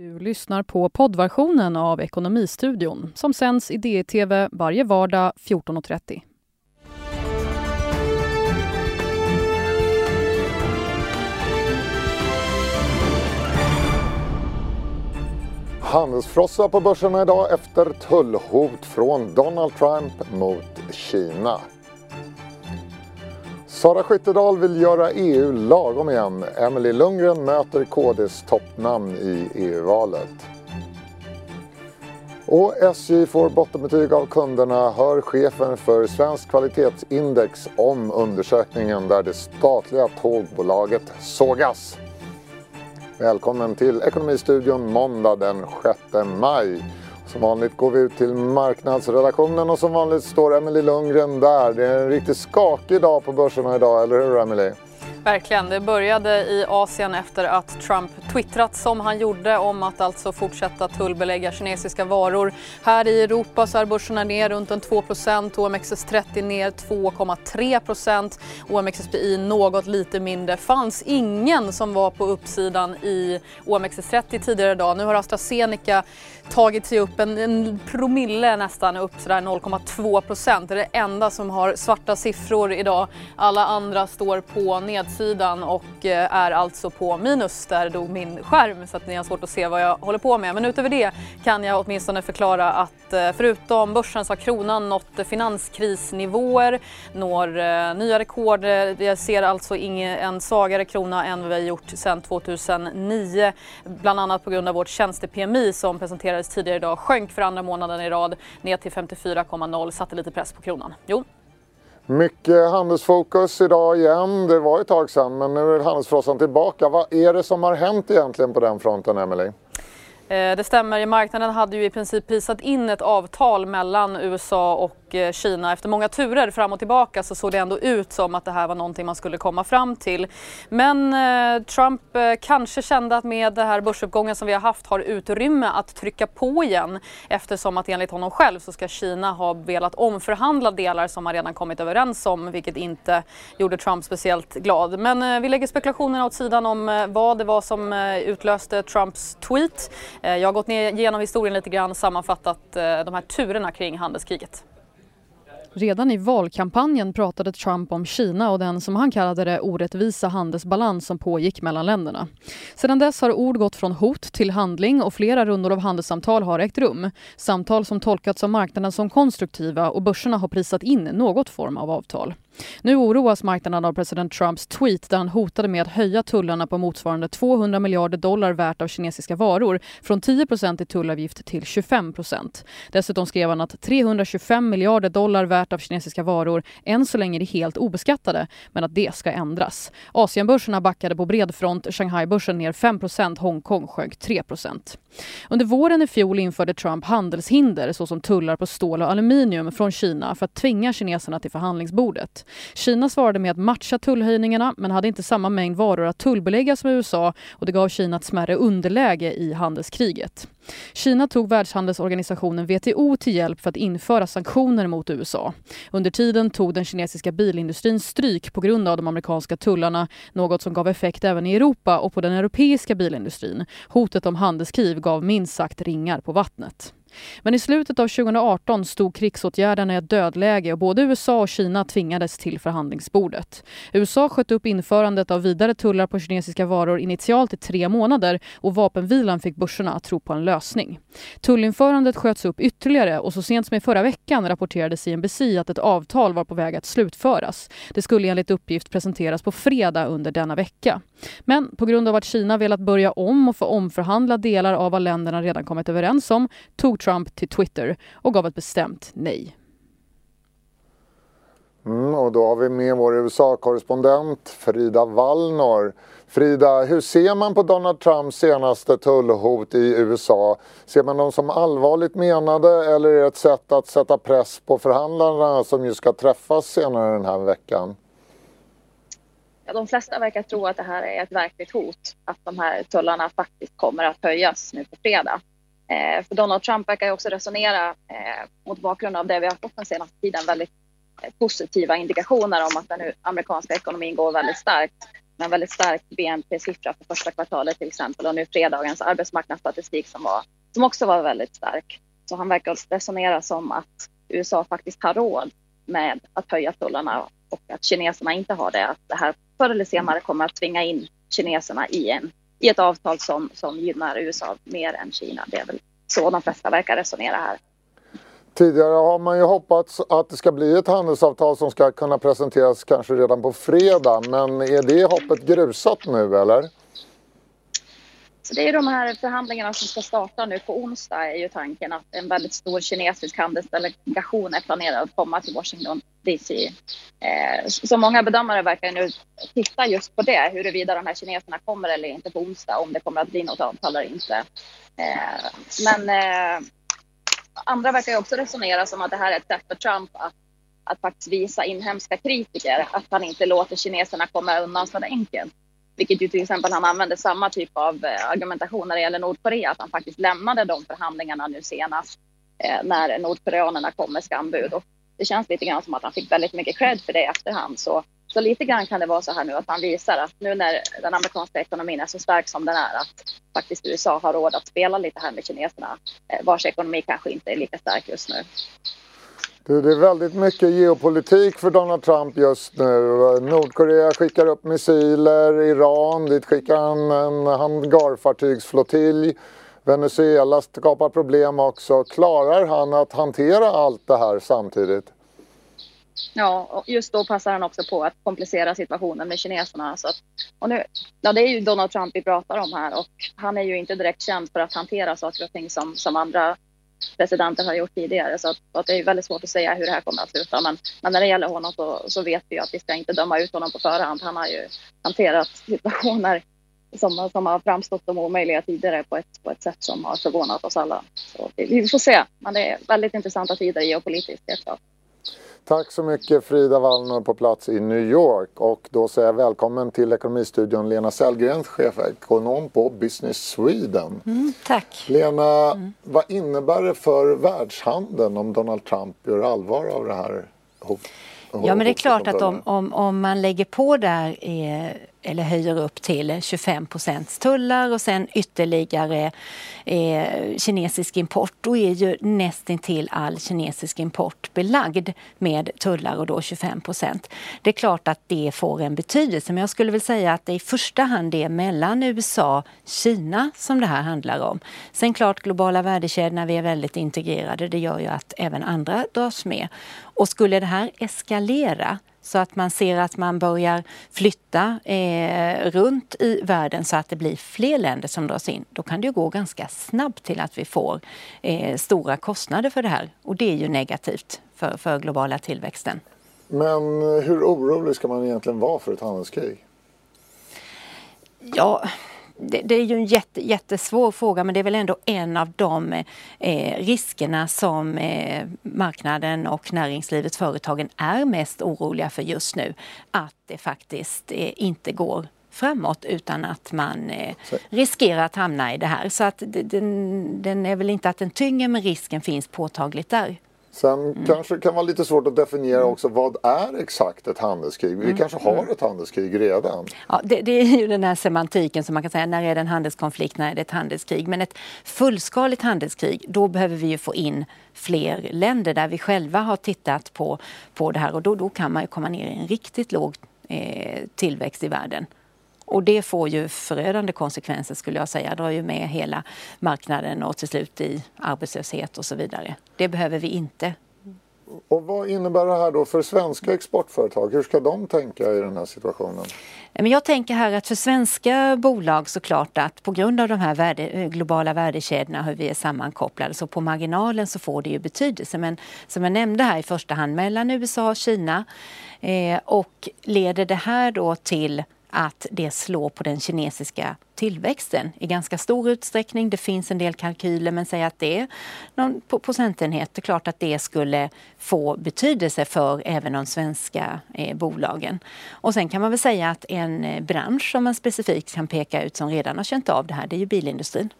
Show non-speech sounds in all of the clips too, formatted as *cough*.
Du lyssnar på poddversionen av Ekonomistudion som sänds i DTV varje vardag 14.30. Handelsfrossa på börserna idag efter tullhot från Donald Trump mot Kina. Sara Skyttedal vill göra EU lagom igen. Emily Lundgren möter KDs toppnamn i EU-valet. Och SJ får bottenbetyg av kunderna, hör chefen för Svenskt kvalitetsindex om undersökningen där det statliga tågbolaget sågas. Välkommen till Ekonomistudion måndag den 6 maj. Som vanligt går vi ut till marknadsredaktionen och som vanligt står Emily Lundgren där. Det är en riktigt skakig dag på börserna idag, eller hur Emily? Verkligen. Det började i Asien efter att Trump twittrat som han gjorde om att alltså fortsätta tullbelägga kinesiska varor. Här i Europa så är börserna ner runt en 2% OMXS30 ner 2,3% OMXSPI något lite mindre. fanns ingen som var på uppsidan i OMXS30 tidigare idag. Nu har AstraZeneca tagit sig upp en, en promille nästan upp sådär 0,2% Det är det enda som har svarta siffror idag. Alla andra står på nedsidan och eh, är alltså på minus. Där dog min skärm så att ni har svårt att se vad jag håller på med. Men utöver det kan jag åtminstone förklara att eh, förutom börsen så har kronan nått finanskrisnivåer, når eh, nya rekord. Jag ser alltså ingen, en svagare krona än vad vi har gjort sedan 2009. Bland annat på grund av vårt tjänste-PMI som presenterades presenterades tidigare idag sjönk för andra månaden i rad ner till 54,0, satte lite press på kronan. Jo. Mycket handelsfokus idag igen. Det var ett tag sedan men nu är handelsfrossan tillbaka. Vad är det som har hänt egentligen på den fronten, Emelie? Eh, det stämmer, marknaden hade ju i princip prisat in ett avtal mellan USA och eh, Kina. Efter många turer fram och tillbaka så såg det ändå ut som att det här var någonting man skulle komma fram till. Men eh, Trump kanske kände att med den här börsuppgången som vi har haft har utrymme att trycka på igen eftersom att enligt honom själv så ska Kina ha velat omförhandla delar som man redan kommit överens om vilket inte gjorde Trump speciellt glad. Men vi lägger spekulationerna åt sidan om vad det var som utlöste Trumps tweet. Eh, jag har gått ner genom historien lite grann sammanfattat eh, de här turerna kring handelskriget. Redan i valkampanjen pratade Trump om Kina och den som han kallade det orättvisa handelsbalans som pågick mellan länderna. Sedan dess har ord gått från hot till handling och flera rundor av handelssamtal har ägt rum. Samtal som tolkats av marknaden som konstruktiva och börserna har prisat in något form av avtal. Nu oroas marknaden av president Trumps tweet där han hotade med att höja tullarna på motsvarande 200 miljarder dollar värt av kinesiska varor från 10% i tullavgift till 25% Dessutom skrev han att 325 miljarder dollar värt av kinesiska varor än så länge är helt obeskattade, men att det ska ändras. Asienbörserna backade på bred front, Shanghaibörsen ner 5% Hongkong sjönk 3% Under våren i fjol införde Trump handelshinder såsom tullar på stål och aluminium från Kina för att tvinga kineserna till förhandlingsbordet. Kina svarade med att matcha tullhöjningarna men hade inte samma mängd varor att tullbelägga som USA och det gav Kina ett smärre underläge i handelskriget. Kina tog Världshandelsorganisationen WTO till hjälp för att införa sanktioner mot USA. Under tiden tog den kinesiska bilindustrin stryk på grund av de amerikanska tullarna, något som gav effekt även i Europa och på den europeiska bilindustrin. Hotet om handelskrig gav minst sagt ringar på vattnet. Men i slutet av 2018 stod krigsåtgärderna i ett dödläge och både USA och Kina tvingades till förhandlingsbordet. USA sköt upp införandet av vidare tullar på kinesiska varor initialt i tre månader och vapenvilan fick börserna att tro på en lösning. Tullinförandet sköts upp ytterligare och så sent som i förra veckan rapporterade CNBC att ett avtal var på väg att slutföras. Det skulle enligt uppgift presenteras på fredag under denna vecka. Men på grund av att Kina velat börja om och få omförhandla delar av vad länderna redan kommit överens om tog Trump till Twitter och gav ett bestämt nej. Mm, och då har vi med vår USA-korrespondent Frida Wallnor. Frida, hur ser man på Donald Trumps senaste tullhot i USA? Ser man dem som allvarligt menade eller är det ett sätt att sätta press på förhandlarna som ju ska träffas senare den här veckan? Ja, de flesta verkar tro att det här är ett verkligt hot, att de här tullarna faktiskt kommer att höjas nu på fredag. Eh, för Donald Trump verkar ju också resonera eh, mot bakgrund av det vi har fått den senaste tiden väldigt eh, positiva indikationer om att den amerikanska ekonomin går väldigt starkt. med en väldigt stark BNP-siffra för första kvartalet till exempel och nu fredagens arbetsmarknadsstatistik som, var, som också var väldigt stark. Så han verkar resonera som att USA faktiskt har råd med att höja tullarna och att kineserna inte har det. Att det här förr eller senare kommer att tvinga in kineserna i, en, i ett avtal som, som gynnar USA mer än Kina. Det är väl så de flesta verkar resonera här. Tidigare har man ju hoppats att det ska bli ett handelsavtal som ska kunna presenteras kanske redan på fredag. Men är det hoppet grusat nu eller? Så det är de här förhandlingarna som ska starta nu på onsdag är ju tanken att en väldigt stor kinesisk handelsdelegation är planerad att komma till Washington DC. Eh, så många bedömare verkar nu titta just på det, huruvida de här kineserna kommer eller inte på onsdag, om det kommer att bli något avtal eller inte. Eh, men eh, andra verkar ju också resonera som att det här är ett sätt för Trump att, att faktiskt visa inhemska kritiker att han inte låter kineserna komma undan så enkelt. Vilket ju till exempel han använde samma typ av eh, argumentation när det gäller Nordkorea, att han faktiskt lämnade de förhandlingarna nu senast eh, när nordkoreanerna kom med skambud. Och det känns lite grann som att han fick väldigt mycket cred för det i efterhand. Så, så lite grann kan det vara så här nu att han visar att nu när den amerikanska ekonomin är så stark som den är, att faktiskt USA har råd att spela lite här med kineserna, eh, vars ekonomi kanske inte är lika stark just nu. Du, det är väldigt mycket geopolitik för Donald Trump just nu. Nordkorea skickar upp missiler, Iran, dit skickar han en hangarfartygsflottilj. Venezuela skapar problem också. Klarar han att hantera allt det här samtidigt? Ja, och just då passar han också på att komplicera situationen med kineserna. Så att, och nu, ja, det är ju Donald Trump vi pratar om här och han är ju inte direkt känd för att hantera saker och ting som, som andra presidenter har gjort tidigare. Så, att, att det är väldigt svårt att säga hur det här kommer att sluta. Men, men när det gäller honom så, så vet vi att vi ska inte döma ut honom på förhand. Han har ju hanterat situationer som, som har framstått som omöjliga tidigare på ett, på ett sätt som har förvånat oss alla. Så vi får se. Men det är väldigt intressanta tider geopolitiskt, helt klart. Tack så mycket Frida Wallner på plats i New York och då säger jag välkommen till Ekonomistudion Lena Sellgren, chefekonom på Business Sweden. Mm, tack. Lena, mm. vad innebär det för världshandeln om Donald Trump gör allvar av det här hotet? Ja, men det är klart att om, om, om man lägger på där eh, eller höjer upp till 25 procents tullar och sen ytterligare eh, kinesisk import, då är ju nästintill all kinesisk import belagd med tullar och då 25 procent. Det är klart att det får en betydelse, men jag skulle väl säga att det i första hand är mellan USA och Kina som det här handlar om. Sen klart globala värdekedjorna, vi är väldigt integrerade, det gör ju att även andra dras med. Och skulle det här eskalera så att man ser att man börjar flytta eh, runt i världen så att det blir fler länder som dras in. Då kan det gå ganska snabbt till att vi får eh, stora kostnader för det här. Och det är ju negativt för, för globala tillväxten. Men hur orolig ska man egentligen vara för ett handelskrig? Ja, det, det, är ju en jätte, jättesvår fråga men det är väl ändå en av de eh, riskerna som eh, marknaden och näringslivet, företagen är mest oroliga för just nu. Att det faktiskt eh, inte går framåt utan att man eh, riskerar att hamna i det här. Så att den, den är väl inte att den tynger men risken finns påtagligt där. Sen mm. kanske det kan vara lite svårt att definiera också vad är exakt ett handelskrig? Vi mm. kanske har mm. ett handelskrig redan? Ja, det, det, är ju den här semantiken som man kan säga, när är det en handelskonflikt, när är det ett handelskrig? Men ett fullskaligt handelskrig, då behöver vi ju få in fler länder där vi själva har tittat på, på det här och då, då kan man ju komma ner i en riktigt låg eh, tillväxt i världen. Och det får ju förödande konsekvenser skulle jag säga. Drar ju med hela marknaden och till slut i arbetslöshet och så vidare. Det behöver vi inte. Och vad innebär det här då för svenska exportföretag? Hur ska de tänka i den här situationen? jag tänker här att för svenska bolag såklart att på grund av de här värde, globala värdekedjorna, hur vi är sammankopplade, så på marginalen så får det ju betydelse. Men som jag nämnde här i första hand mellan USA och Kina eh, och leder det här då till att det slår på den kinesiska tillväxten i ganska stor utsträckning. Det finns en del kalkyler men säg att det är någon procentenhet. Det är klart att det skulle få betydelse för även de svenska eh, bolagen. Och sen kan man väl säga att en eh, bransch som man specifikt kan peka ut som redan har känt av det här, det är ju bilindustrin.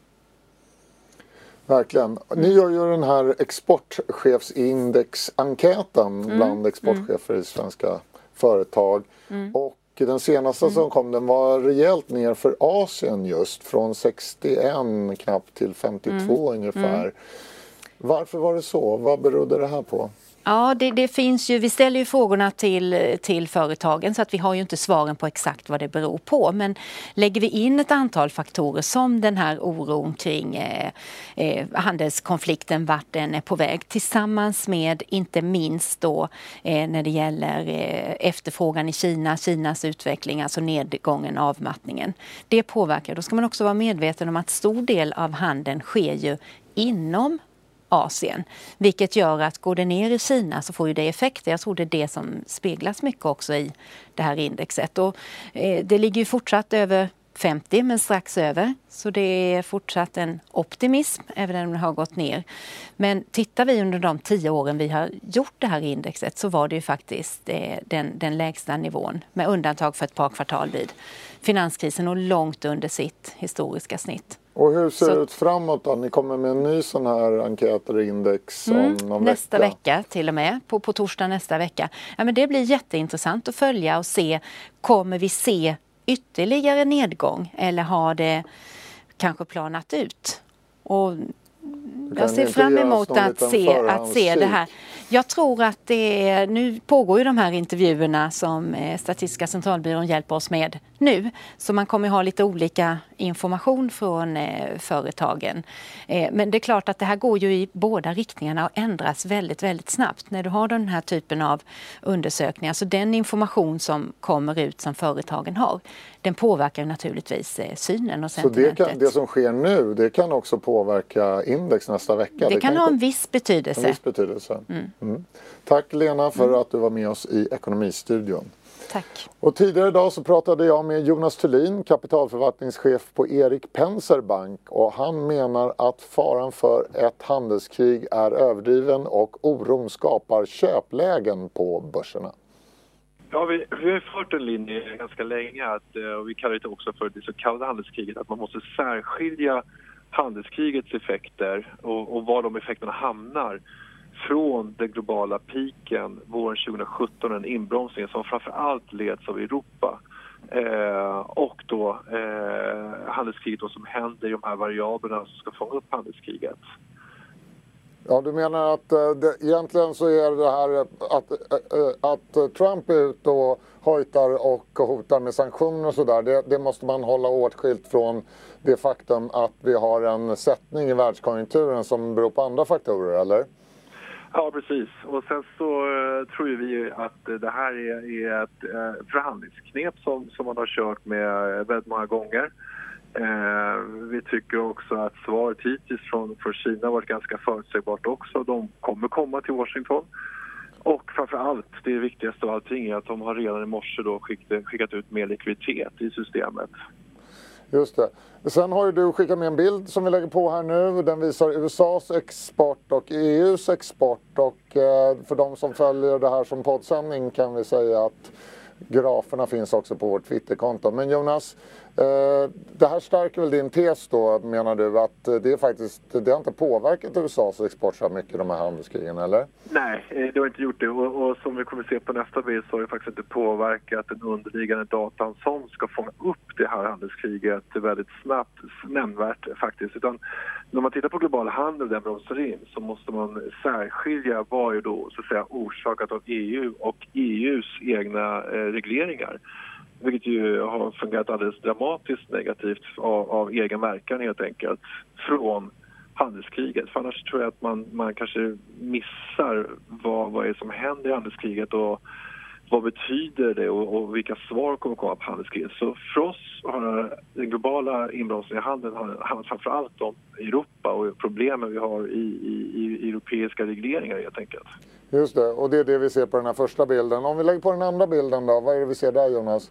Verkligen. Ni gör ju den här exportchefsindexenkäten mm. bland exportchefer i svenska företag. Mm. Och den senaste mm. som kom den var rejält ner för Asien just från 61 knappt till 52 mm. ungefär. Mm. Varför var det så? Vad berodde det här på? Ja, det, det, finns ju, vi ställer ju frågorna till, till företagen så att vi har ju inte svaren på exakt vad det beror på. Men lägger vi in ett antal faktorer som den här oron kring eh, eh, handelskonflikten, vart den är på väg tillsammans med inte minst då eh, när det gäller eh, efterfrågan i Kina, Kinas utveckling, alltså nedgången, avmattningen. Det påverkar. Då ska man också vara medveten om att stor del av handeln sker ju inom Asien. Vilket gör att går det ner i Kina så får ju det effekter. Jag tror det är det som speglas mycket också i det här indexet. Och, eh, det ligger ju fortsatt över 50 men strax över. Så det är fortsatt en optimism även om det har gått ner. Men tittar vi under de tio åren vi har gjort det här indexet så var det ju faktiskt eh, den, den lägsta nivån med undantag för ett par kvartal vid finanskrisen och långt under sitt historiska snitt. Och hur ser det ut framåt då? Ni kommer med en ny sån här enkät eller index mm, om någon nästa vecka. vecka till och med, på, på torsdag nästa vecka. Ja, men det blir jätteintressant att följa och se, kommer vi se ytterligare nedgång eller har det kanske planat ut? Och jag ser fram emot att se, att se det här. Jag tror att det är, nu pågår ju de här intervjuerna som eh, Statistiska centralbyrån hjälper oss med nu. Så man kommer ha lite olika information från eh, företagen. Eh, men det är klart att det här går ju i båda riktningarna och ändras väldigt, väldigt snabbt när du har den här typen av undersökningar. Så den information som kommer ut som företagen har, den påverkar naturligtvis eh, synen och sentimentet. Så det, kan, det som sker nu, det kan också påverka index nästa vecka? Det, det kan, kan ha en viss betydelse. En viss betydelse. Mm. Mm. Tack Lena för mm. att du var med oss i Ekonomistudion. Tack. Och tidigare idag så pratade jag med Jonas Thulin, kapitalförvaltningschef på Erik Penser Bank och han menar att faran för ett handelskrig är överdriven och oron skapar köplägen på börserna. Ja, vi, vi har fört en linje ganska länge att, eh, och vi kallar det också för det så kallade handelskriget, att man måste särskilja handelskrigets effekter och, och var de effekterna hamnar från den globala piken våren 2017, en inbromsning som framför allt leds av Europa. Eh, och då eh, handelskriget då som händer i de här variablerna som ska fånga upp handelskriget. Ja, du menar att äh, det, egentligen så är det här att, äh, att Trump är ute och hojtar och hotar med sanktioner och sådär. Det, det måste man hålla åtskilt från det faktum att vi har en sättning i världskonjunkturen som beror på andra faktorer, eller? Ja, precis. Och sen så uh, tror vi att det här är, är ett uh, förhandlingsknep som, som man har kört med väldigt många gånger. Eh, vi tycker också att svaret hittills från, från Kina varit ganska förutsägbart också. De kommer komma till Washington. Och framför allt, det viktigaste av allting är att de har redan i morse då skickat, skickat ut mer likviditet i systemet. Just det. Sen har ju du skickat med en bild som vi lägger på här nu. Den visar USAs export och EUs export. Och eh, för de som följer det här som poddsändning kan vi säga att graferna finns också på vårt Twitterkonto. Men Jonas, eh, det här stärker väl din tes då, menar du, att eh, det, är faktiskt, det har inte påverkat USAs export så mycket, de här handelskrigen, eller? Nej, eh, det har inte gjort det. Och, och, som vi kommer se på nästa bild så har det faktiskt inte påverkat den underliggande datan som ska fånga upp det här handelskriget väldigt snabbt, nämnvärt faktiskt. Utan när man tittar på global handel och den bromsar in så måste man särskilja vad är då så att säga orsakat av EU och EUs egna eh, regleringar vilket ju har fungerat alldeles dramatiskt negativt av, av egen verkan helt enkelt, från handelskriget. För annars tror jag att man, man kanske missar vad, vad är som händer i handelskriget och vad betyder det och, och vilka svar kommer komma på handelskriget. Så för oss har den globala inbromsningen i handeln handlat framför allt om Europa och problemen vi har i, i, i europeiska regleringar helt enkelt. Just det, och det är det vi ser på den här första bilden. Om vi lägger på den andra bilden då, vad är det vi ser där Jonas?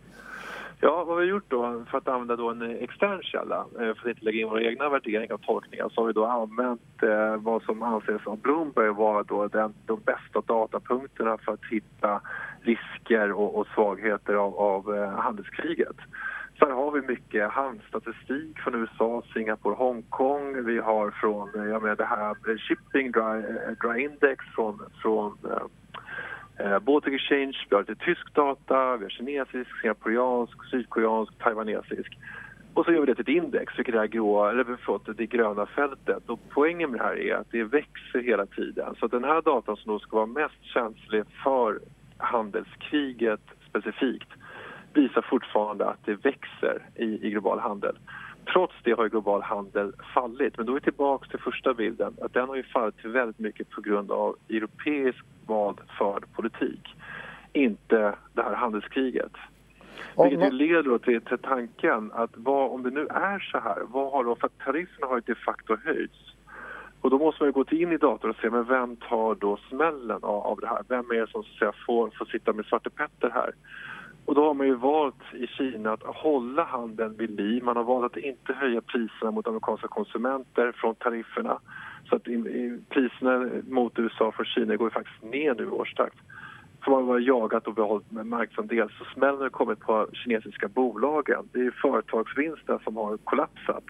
Ja, vad vi har gjort då, för att använda då en extern källa, eh, för att inte lägga in våra egna värderingar och tolkningar, så har vi då använt eh, vad som anses av Bloomberg vara då den, de bästa datapunkterna för att hitta risker och, och svagheter av, av eh, handelskriget. Så här har vi mycket handstatistik från USA, Singapore, Hongkong. Vi har från eh, jag menar, det här eh, Shipping Dry, eh, dry Index från, från eh, Baltic Exchange, vi har lite tysk data, vi har kinesisk, singaporiansk, sydkoreansk, taiwanesisk. Och så gör vi det till ett index, vilket är grå, eller förlåt, det gröna fältet. Och poängen med det här är att det växer hela tiden. Så den här datan som då ska vara mest känslig för handelskriget specifikt visar fortfarande att det växer i, i global handel. Trots det har global handel fallit. Men då är vi tillbaka till första bilden. att Den har ju fallit väldigt mycket på grund av europeisk vald förd politik. Inte det här handelskriget. Vilket ju leder till, till tanken att vad, om det nu är så här, vad har då, för tarifferna har ju de facto höjts. Och då måste man ju gå in i datorn och se, men vem tar då smällen av, av det här? Vem är det som så att säga, får, får sitta med Svarte Petter här? Och då har man ju valt i Kina att hålla handeln vid liv. Man har valt att inte höja priserna mot amerikanska konsumenter från tarifferna. Så att priserna mot USA från Kina går faktiskt ner nu i årstakt. För man har jagat och behållit med marknadsandel så smällen har kommit på kinesiska bolagen. Det är företagsvinsten som har kollapsat.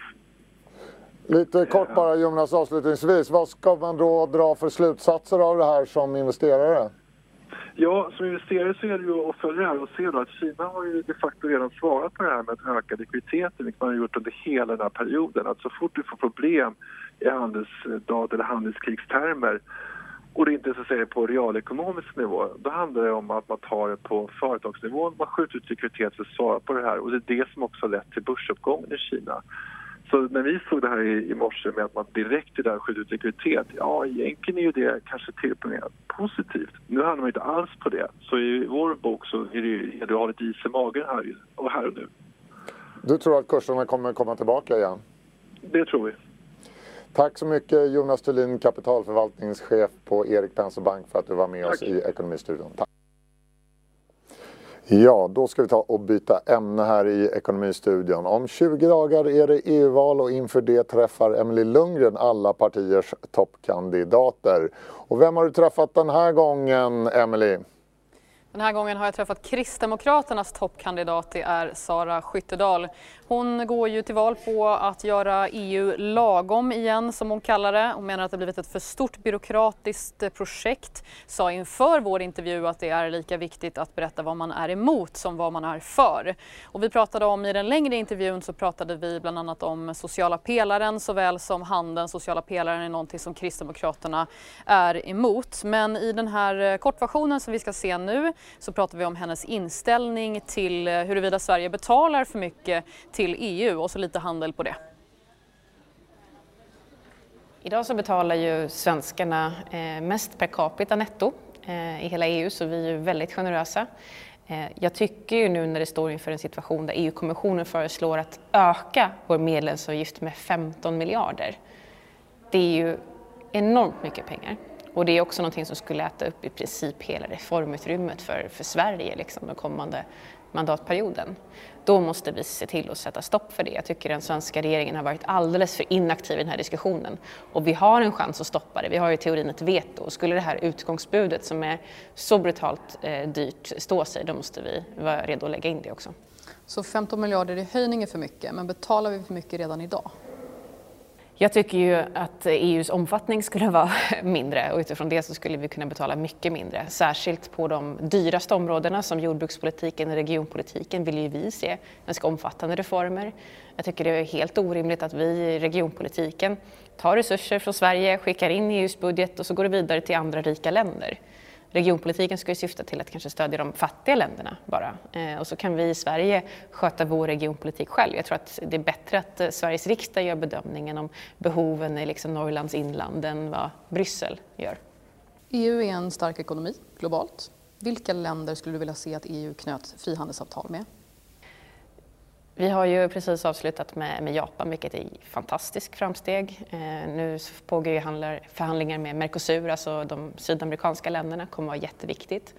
Lite kort bara Jonas avslutningsvis. Vad ska man då dra för slutsatser av det här som investerare? Ja, som investerare så är det ju att följa det här och se då att Kina har ju de facto redan svarat på det här med att öka likviditeten, vilket man har gjort under hela den här perioden. Att så fort du får problem i handelsdat eller handelskrigstermer och det inte så att säga på realekonomisk nivå, då handlar det om att man tar det på företagsnivå, man skjuter ut likviditet för att svara på det här och det är det som också har lett till börsuppgången i Kina. Så när vi såg det här i, i morse med att man direkt där skjuter ut likviditet, ja egentligen är ju det kanske till och med positivt. Nu handlar man inte alls på det. Så i vår bok så är det ju att ha lite is i magen här och, här och nu. Du tror att kurserna kommer komma tillbaka igen? Det tror vi. Tack så mycket Jonas Thulin, kapitalförvaltningschef på Erik Penser Bank för att du var med Tack. oss i Ekonomistudion. Tack. Ja, då ska vi ta och byta ämne här i Ekonomistudion. Om 20 dagar är det EU-val och inför det träffar Emily Lundgren alla partiers toppkandidater. Och vem har du träffat den här gången, Emily? Den här gången har jag träffat Kristdemokraternas toppkandidat, det är Sara Skyttedal. Hon går ju till val på att göra EU lagom igen som hon kallar det. Hon menar att det blivit ett för stort byråkratiskt projekt. Sa inför vår intervju att det är lika viktigt att berätta vad man är emot som vad man är för. Och vi pratade om i den längre intervjun så pratade vi bland annat om sociala pelaren såväl som handeln. Sociala pelaren är någonting som Kristdemokraterna är emot. Men i den här eh, kortversionen som vi ska se nu så pratar vi om hennes inställning till eh, huruvida Sverige betalar för mycket till EU och så lite handel på det. Idag så betalar ju svenskarna eh, mest per capita netto eh, i hela EU så vi är ju väldigt generösa. Jag tycker ju nu när det står inför en situation där EU-kommissionen föreslår att öka vår medlemsavgift med 15 miljarder. Det är ju enormt mycket pengar. Och det är också någonting som skulle äta upp i princip hela reformutrymmet för, för Sverige liksom, den kommande mandatperioden. Då måste vi se till att sätta stopp för det. Jag tycker den svenska regeringen har varit alldeles för inaktiv i den här diskussionen. Och vi har en chans att stoppa det. Vi har i teorin ett veto. Och skulle det här utgångsbudet som är så brutalt eh, dyrt stå sig, då måste vi vara redo att lägga in det också. Så 15 miljarder i höjning är för mycket, men betalar vi för mycket redan idag? Jag tycker ju att EUs omfattning skulle vara *laughs* mindre och utifrån det så skulle vi kunna betala mycket mindre. Särskilt på de dyraste områdena som jordbrukspolitiken och regionpolitiken vill ju vi se ganska omfattande reformer. Jag tycker det är helt orimligt att vi i regionpolitiken tar resurser från Sverige, skickar in e i EUs budget och så går det vidare till andra rika länder regionpolitiken ska ju syfta till att kanske stödja de fattiga länderna bara. Eh, och så kan vi i Sverige sköta vår regionpolitik själv. Jag tror att det är bättre att eh, Sveriges riksdag gör bedömningen om behoven i liksom Norrlands inland än vad Bryssel gör. EU är en stark ekonomi globalt. Vilka länder skulle du vilja se att EU knöt frihandelsavtal med? Vi har ju precis avslutat med, med Japan, vilket är ett fantastiskt framsteg. Eh, nu pågår ju handlar, förhandlingar med Mercosur, alltså de sydamerikanska länderna, kommer vara jätteviktigt.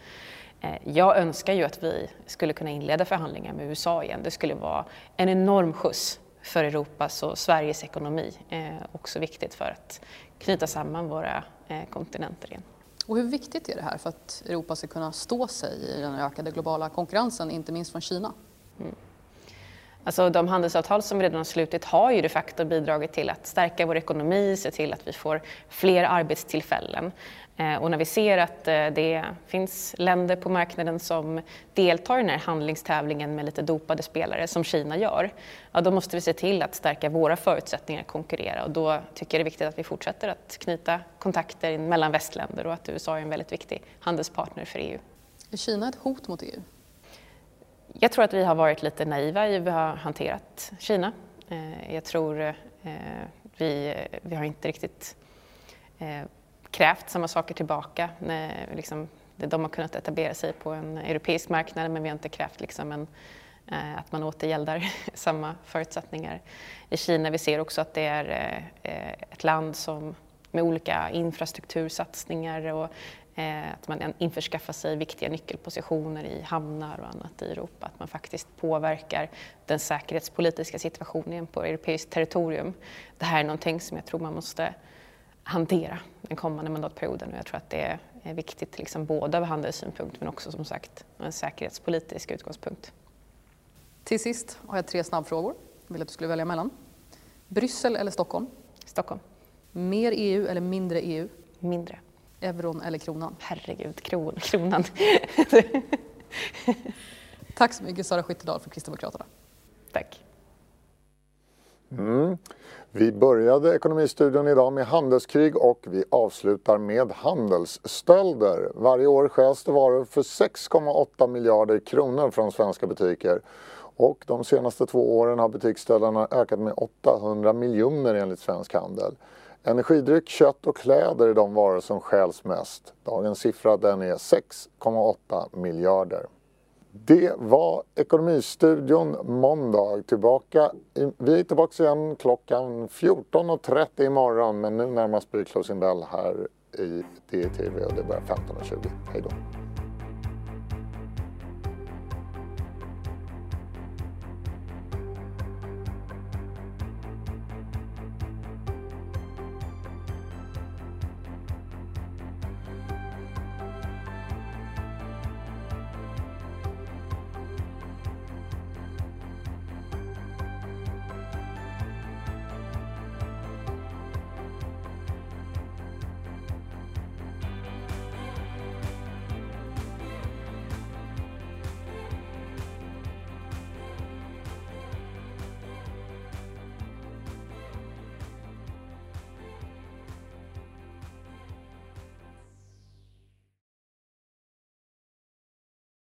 Eh, jag önskar ju att vi skulle kunna inleda förhandlingar med USA igen. Det skulle vara en enorm skjuts för Europas och Sveriges ekonomi. Eh, också viktigt för att knyta samman våra eh, kontinenter igen. Och hur viktigt är det här för att Europa ska kunna stå sig i den ökade globala konkurrensen, inte minst från Kina? Mm. Alltså de handelsavtal som vi redan har slutit har ju de facto bidragit till att stärka vår ekonomi, se till att vi får fler arbetstillfällen. Eh, och när vi ser att eh, det finns länder på marknaden som deltar i den här handlingstävlingen med lite dopade spelare, som Kina gör, ja, då måste vi se till att stärka våra förutsättningar att konkurrera. Och då tycker jag det är viktigt att vi fortsätter att knyta kontakter mellan västländer och att USA är en väldigt viktig handelspartner för EU. Är Kina ett hot mot EU? Jag tror att vi har varit lite naiva i hur vi har hanterat Kina. Eh, jag tror eh, vi, vi har inte riktigt eh, krävt samma saker tillbaka. Liksom, de har kunnat etablera sig på en europeisk marknad men vi har inte krävt liksom en, att man återgäldar *laughs* samma förutsättningar i Kina. Vi ser också att det är ett land som med olika infrastruktursatsningar och eh, att man införskaffar sig viktiga nyckelpositioner i hamnar och annat i Europa. Att man faktiskt påverkar den säkerhetspolitiska situationen på europeiskt territorium. Det här är någonting som jag tror man måste hantera den kommande mandatperioden och jag tror att det är viktigt liksom både av handelssynpunkt men också som sagt en säkerhetspolitisk utgångspunkt. Till sist har jag tre snabbfrågor. Jag vill att du skulle välja mellan. Bryssel eller Stockholm? Stockholm. Mer EU eller mindre EU? Mindre. Euron eller kronan? Herregud, kron, kronan. *laughs* Tack så mycket Sara Skyttedal från Kristdemokraterna. Tack. Mm. Vi började Ekonomistudion idag med handelskrig och vi avslutar med handelsstölder. Varje år stjäls det varor för 6,8 miljarder kronor från svenska butiker. Och de senaste två åren har butiksstölderna ökat med 800 miljoner enligt Svensk Handel. Energidryck, kött och kläder är de varor som stjäls mest. Dagens siffra den är 6,8 miljarder. Det var Ekonomistudion måndag. Tillbaka, vi är tillbaka igen klockan 14.30 imorgon men nu närmast blir closing bell här i DTV och det börjar 15.20. Hej då!